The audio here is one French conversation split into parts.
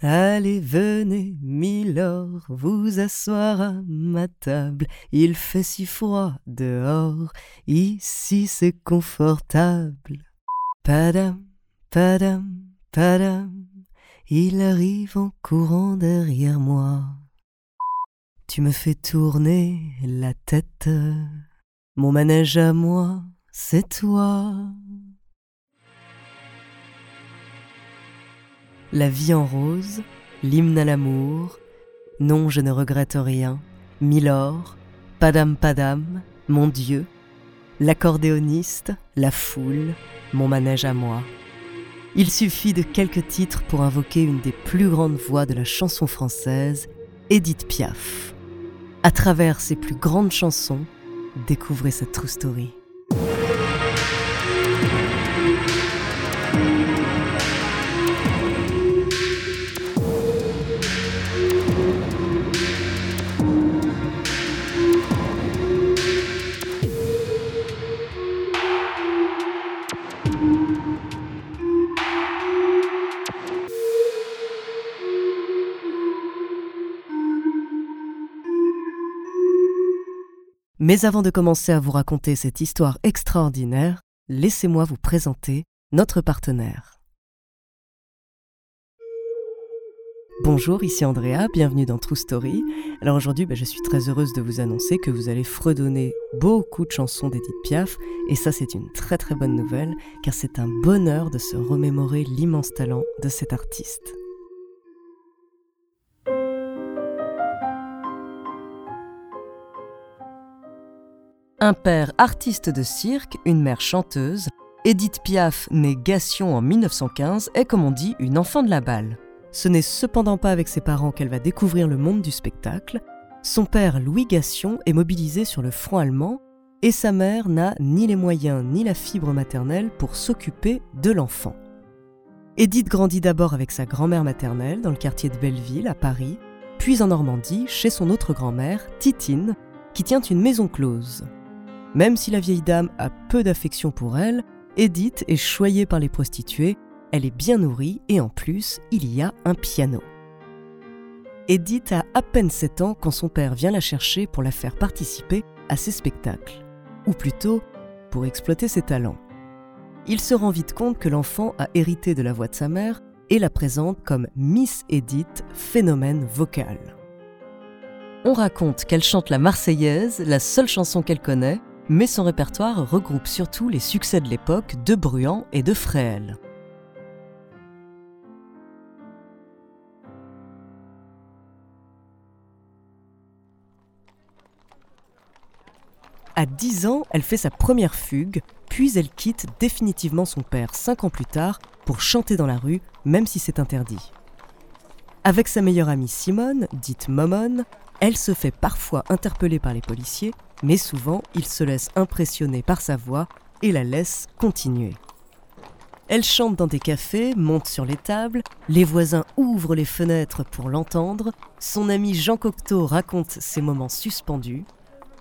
Allez, venez, Milord, vous asseoir à ma table. Il fait si froid dehors, ici c'est confortable. Padam, padam, padam, il arrive en courant derrière moi. Tu me fais tourner la tête, mon manège à moi, c'est toi. La vie en rose, l'hymne à l'amour, non je ne regrette rien, Milord, Padam Padam, mon Dieu, l'accordéoniste, la foule, mon manège à moi. Il suffit de quelques titres pour invoquer une des plus grandes voix de la chanson française, Edith Piaf. À travers ses plus grandes chansons, découvrez sa true story. Mais avant de commencer à vous raconter cette histoire extraordinaire, laissez-moi vous présenter notre partenaire. Bonjour, ici Andrea, bienvenue dans True Story. Alors aujourd'hui, bah, je suis très heureuse de vous annoncer que vous allez fredonner beaucoup de chansons d'Edith Piaf, et ça c'est une très très bonne nouvelle, car c'est un bonheur de se remémorer l'immense talent de cet artiste. Un père artiste de cirque, une mère chanteuse, Edith Piaf, née Gassion en 1915, est comme on dit une enfant de la balle. Ce n'est cependant pas avec ses parents qu'elle va découvrir le monde du spectacle. Son père, Louis Gassion, est mobilisé sur le front allemand et sa mère n'a ni les moyens ni la fibre maternelle pour s'occuper de l'enfant. Edith grandit d'abord avec sa grand-mère maternelle dans le quartier de Belleville, à Paris, puis en Normandie, chez son autre grand-mère, Titine, qui tient une maison close. Même si la vieille dame a peu d'affection pour elle, Edith est choyée par les prostituées, elle est bien nourrie et en plus, il y a un piano. Edith a à peine 7 ans quand son père vient la chercher pour la faire participer à ses spectacles, ou plutôt pour exploiter ses talents. Il se rend vite compte que l'enfant a hérité de la voix de sa mère et la présente comme Miss Edith, phénomène vocal. On raconte qu'elle chante la Marseillaise, la seule chanson qu'elle connaît, mais son répertoire regroupe surtout les succès de l'époque de Bruant et de Fréhel. À 10 ans, elle fait sa première fugue, puis elle quitte définitivement son père 5 ans plus tard pour chanter dans la rue, même si c'est interdit. Avec sa meilleure amie Simone, dite Momone, elle se fait parfois interpeller par les policiers, mais souvent il se laisse impressionner par sa voix et la laisse continuer. Elle chante dans des cafés, monte sur les tables, les voisins ouvrent les fenêtres pour l'entendre, son ami Jean Cocteau raconte ses moments suspendus,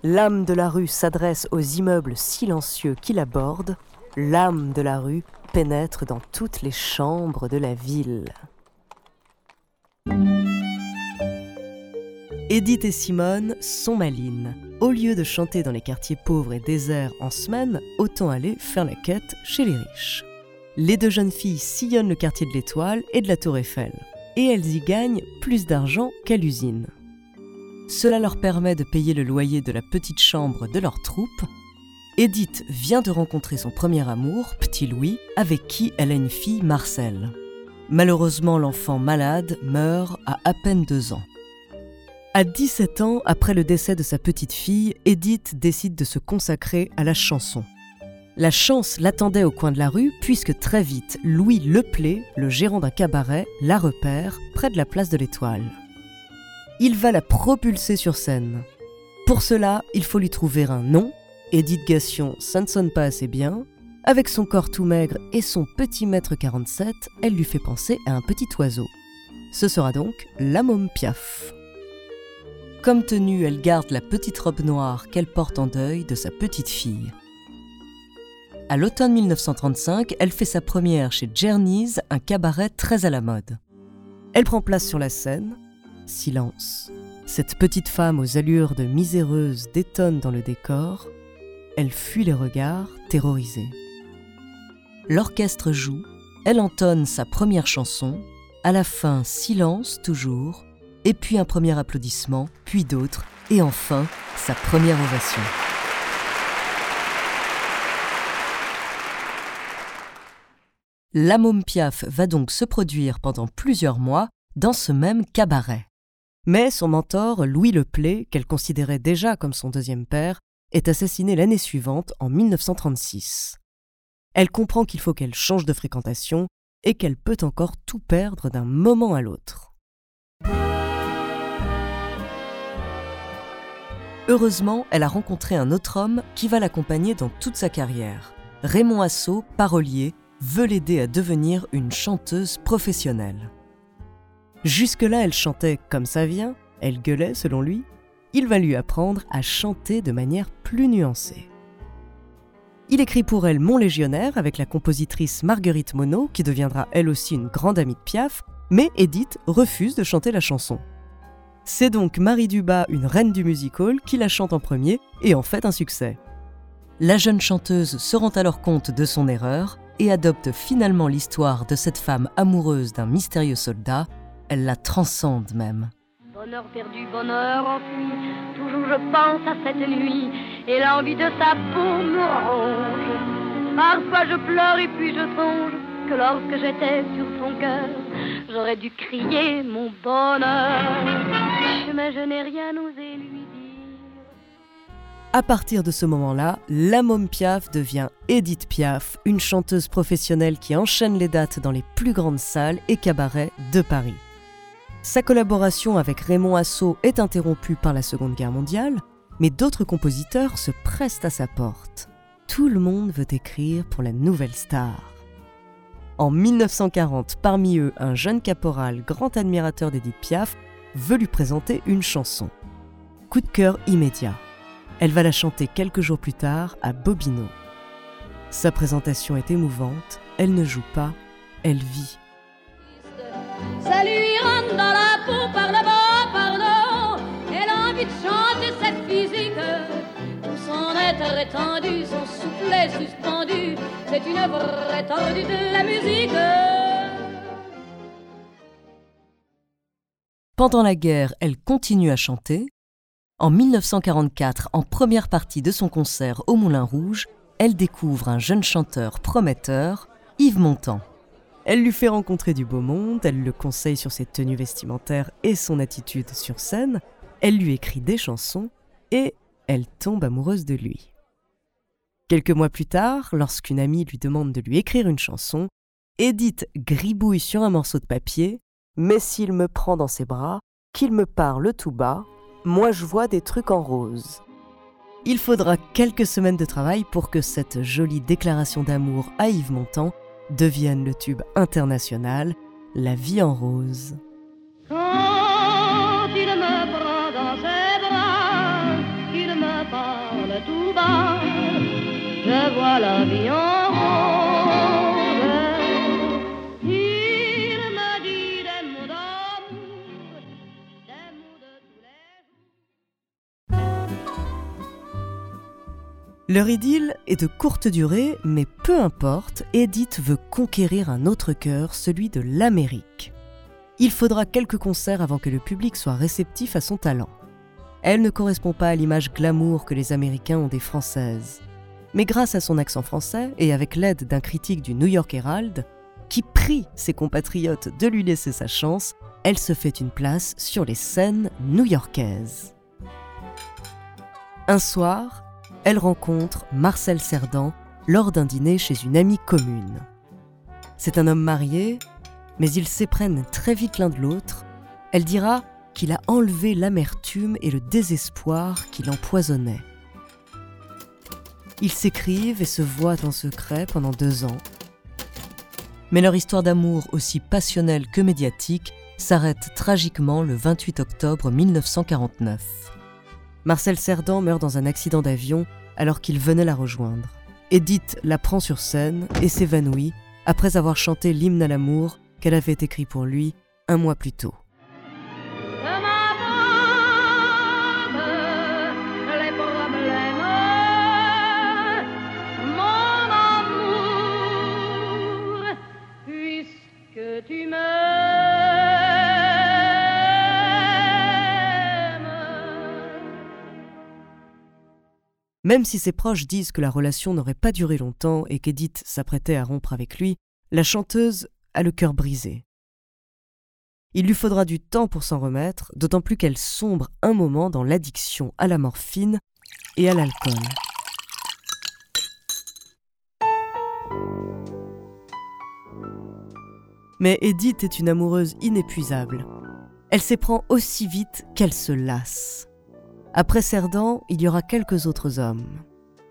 l'âme de la rue s'adresse aux immeubles silencieux qui l'abordent, l'âme de la rue pénètre dans toutes les chambres de la ville. Edith et Simone sont malines. Au lieu de chanter dans les quartiers pauvres et déserts en semaine, autant aller faire la quête chez les riches. Les deux jeunes filles sillonnent le quartier de l'Étoile et de la Tour Eiffel. Et elles y gagnent plus d'argent qu'à l'usine. Cela leur permet de payer le loyer de la petite chambre de leur troupe. Edith vient de rencontrer son premier amour, Petit Louis, avec qui elle a une fille, Marcel. Malheureusement, l'enfant malade meurt à à peine deux ans. À 17 ans, après le décès de sa petite fille, Edith décide de se consacrer à la chanson. La chance l'attendait au coin de la rue puisque très vite, Louis Leplé, le gérant d'un cabaret, la repère près de la place de l'Étoile. Il va la propulser sur scène. Pour cela, il faut lui trouver un nom. Edith Gassion, ça ne sonne pas assez bien. Avec son corps tout maigre et son petit mètre 47, elle lui fait penser à un petit oiseau. Ce sera donc la môme Piaf. Comme tenue, elle garde la petite robe noire qu'elle porte en deuil de sa petite fille. À l'automne 1935, elle fait sa première chez Journeys, un cabaret très à la mode. Elle prend place sur la scène. Silence. Cette petite femme aux allures de miséreuse détonne dans le décor. Elle fuit les regards, terrorisée. L'orchestre joue, elle entonne sa première chanson, à la fin silence toujours, et puis un premier applaudissement, puis d'autres, et enfin sa première ovation. La môme Piaf va donc se produire pendant plusieurs mois dans ce même cabaret. Mais son mentor, Louis Leplay, qu'elle considérait déjà comme son deuxième père, est assassiné l'année suivante, en 1936. Elle comprend qu'il faut qu'elle change de fréquentation et qu'elle peut encore tout perdre d'un moment à l'autre. Heureusement, elle a rencontré un autre homme qui va l'accompagner dans toute sa carrière. Raymond Assau, parolier, veut l'aider à devenir une chanteuse professionnelle. Jusque-là, elle chantait comme ça vient, elle gueulait selon lui. Il va lui apprendre à chanter de manière plus nuancée. Il écrit pour elle Mon Légionnaire avec la compositrice Marguerite Monod, qui deviendra elle aussi une grande amie de Piaf, mais Edith refuse de chanter la chanson. C'est donc Marie Dubas, une reine du music hall, qui la chante en premier et en fait un succès. La jeune chanteuse se rend alors compte de son erreur et adopte finalement l'histoire de cette femme amoureuse d'un mystérieux soldat. Elle la transcende même. Bonheur perdu, bonheur enfui, toujours je pense à cette nuit et l'envie de sa peau me ronge. Parfois je pleure et puis je songe que lorsque j'étais sur son cœur, j'aurais dû crier mon bonheur mais je n'ai rien osé lui dire. À partir de ce moment-là, la môme Piaf devient Edith Piaf, une chanteuse professionnelle qui enchaîne les dates dans les plus grandes salles et cabarets de Paris. Sa collaboration avec Raymond Assau est interrompue par la Seconde Guerre mondiale, mais d'autres compositeurs se pressent à sa porte. Tout le monde veut écrire pour la nouvelle star. En 1940, parmi eux, un jeune caporal, grand admirateur d'Edith Piaf, veut lui présenter une chanson. Coup de cœur immédiat. Elle va la chanter quelques jours plus tard à Bobino. Sa présentation est émouvante, elle ne joue pas, elle vit. Son soufflet suspendu. C'est une vraie tendue de la musique. Pendant la guerre, elle continue à chanter. En 1944, en première partie de son concert au Moulin Rouge, elle découvre un jeune chanteur prometteur, Yves Montand. Elle lui fait rencontrer du beau monde, elle le conseille sur ses tenues vestimentaires et son attitude sur scène, elle lui écrit des chansons et elle tombe amoureuse de lui. Quelques mois plus tard, lorsqu'une amie lui demande de lui écrire une chanson, Edith gribouille sur un morceau de papier mais s'il me prend dans ses bras, qu'il me parle tout bas, moi je vois des trucs en rose. Il faudra quelques semaines de travail pour que cette jolie déclaration d'amour à Yves Montand devienne le tube international La vie en rose. Leur idylle est de courte durée, mais peu importe, Edith veut conquérir un autre cœur, celui de l'Amérique. Il faudra quelques concerts avant que le public soit réceptif à son talent. Elle ne correspond pas à l'image glamour que les Américains ont des Françaises. Mais grâce à son accent français et avec l'aide d'un critique du New York Herald, qui prie ses compatriotes de lui laisser sa chance, elle se fait une place sur les scènes new-yorkaises. Un soir, elle rencontre Marcel Cerdan, lors d'un dîner chez une amie commune. C'est un homme marié, mais ils s'éprennent très vite l'un de l'autre. Elle dira qu'il a enlevé l'amertume et le désespoir qui l'empoisonnaient. Ils s'écrivent et se voient en secret pendant deux ans. Mais leur histoire d'amour, aussi passionnelle que médiatique, s'arrête tragiquement le 28 octobre 1949. Marcel Cerdan meurt dans un accident d'avion alors qu'il venait la rejoindre. Edith la prend sur scène et s'évanouit après avoir chanté l'hymne à l'amour qu'elle avait écrit pour lui un mois plus tôt. Même si ses proches disent que la relation n'aurait pas duré longtemps et qu'Edith s'apprêtait à rompre avec lui, la chanteuse a le cœur brisé. Il lui faudra du temps pour s'en remettre, d'autant plus qu'elle sombre un moment dans l'addiction à la morphine et à l'alcool. Mais Edith est une amoureuse inépuisable. Elle s'éprend aussi vite qu'elle se lasse. Après Cerdan, il y aura quelques autres hommes.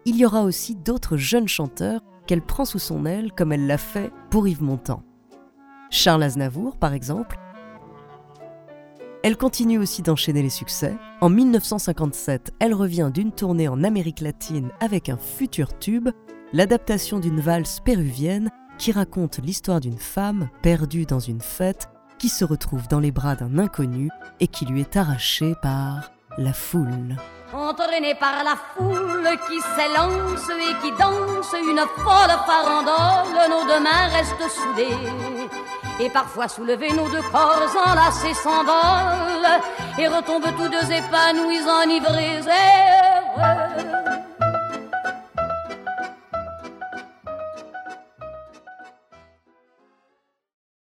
Il y aura aussi d'autres jeunes chanteurs qu'elle prend sous son aile comme elle l'a fait pour Yves Montand. Charles Aznavour, par exemple. Elle continue aussi d'enchaîner les succès. En 1957, elle revient d'une tournée en Amérique latine avec un futur tube, l'adaptation d'une valse péruvienne qui raconte l'histoire d'une femme perdue dans une fête qui se retrouve dans les bras d'un inconnu et qui lui est arrachée par la foule. Entraîné par la foule qui s'élance et qui danse une folle farandole, nos deux mains restent soudées. Et parfois soulevés, nos deux corps enlacés s'envolent et retombent tous deux épanouis, enivrés.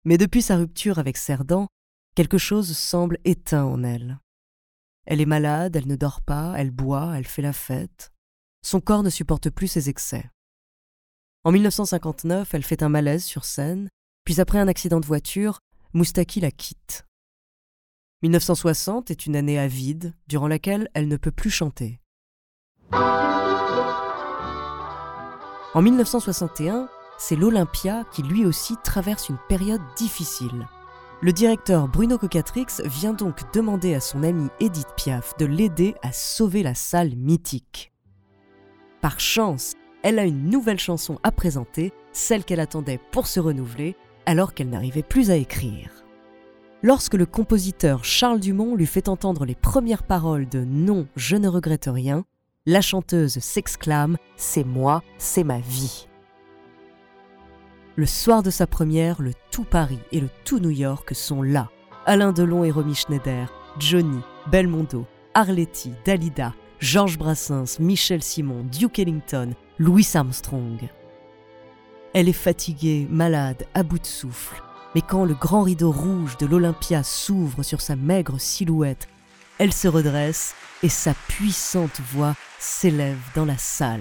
Mais depuis sa rupture avec Cerdan, quelque chose semble éteint en elle. Elle est malade, elle ne dort pas, elle boit, elle fait la fête. Son corps ne supporte plus ses excès. En 1959, elle fait un malaise sur scène, puis après un accident de voiture, Moustaki la quitte. 1960 est une année avide, durant laquelle elle ne peut plus chanter. En 1961, c'est l'Olympia qui lui aussi traverse une période difficile. Le directeur Bruno Cocatrix vient donc demander à son amie Edith Piaf de l'aider à sauver la salle mythique. Par chance, elle a une nouvelle chanson à présenter, celle qu'elle attendait pour se renouveler, alors qu'elle n'arrivait plus à écrire. Lorsque le compositeur Charles Dumont lui fait entendre les premières paroles de Non, je ne regrette rien, la chanteuse s'exclame C'est moi, c'est ma vie. Le soir de sa première, le tout Paris et le tout New York sont là. Alain Delon et Romy Schneider, Johnny, Belmondo, Arletty, Dalida, Georges Brassens, Michel Simon, Duke Ellington, Louis Armstrong. Elle est fatiguée, malade, à bout de souffle. Mais quand le grand rideau rouge de l'Olympia s'ouvre sur sa maigre silhouette, elle se redresse et sa puissante voix s'élève dans la salle.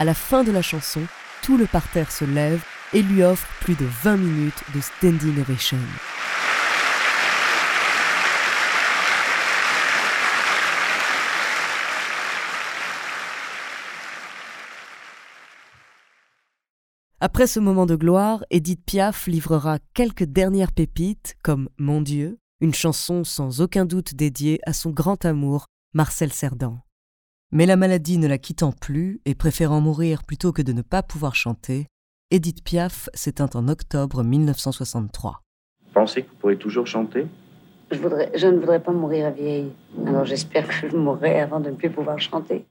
À la fin de la chanson, tout le parterre se lève et lui offre plus de 20 minutes de standing ovation. Après ce moment de gloire, Edith Piaf livrera quelques dernières pépites comme Mon Dieu, une chanson sans aucun doute dédiée à son grand amour, Marcel Cerdan. Mais la maladie ne la quittant plus et préférant mourir plutôt que de ne pas pouvoir chanter, Edith Piaf s'éteint en octobre 1963. Pensez que vous pourrez toujours chanter? Je, voudrais, je ne voudrais pas mourir vieille. Alors j'espère que je mourrai avant de ne plus pouvoir chanter.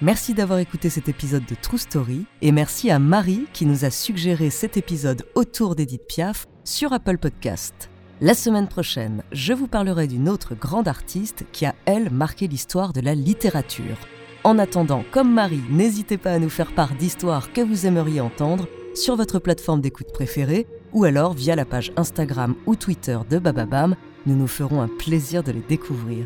Merci d'avoir écouté cet épisode de True Story et merci à Marie qui nous a suggéré cet épisode autour d'Edith Piaf sur Apple Podcast. La semaine prochaine, je vous parlerai d'une autre grande artiste qui a, elle, marqué l'histoire de la littérature. En attendant, comme Marie, n'hésitez pas à nous faire part d'histoires que vous aimeriez entendre sur votre plateforme d'écoute préférée ou alors via la page Instagram ou Twitter de Bababam. Nous nous ferons un plaisir de les découvrir.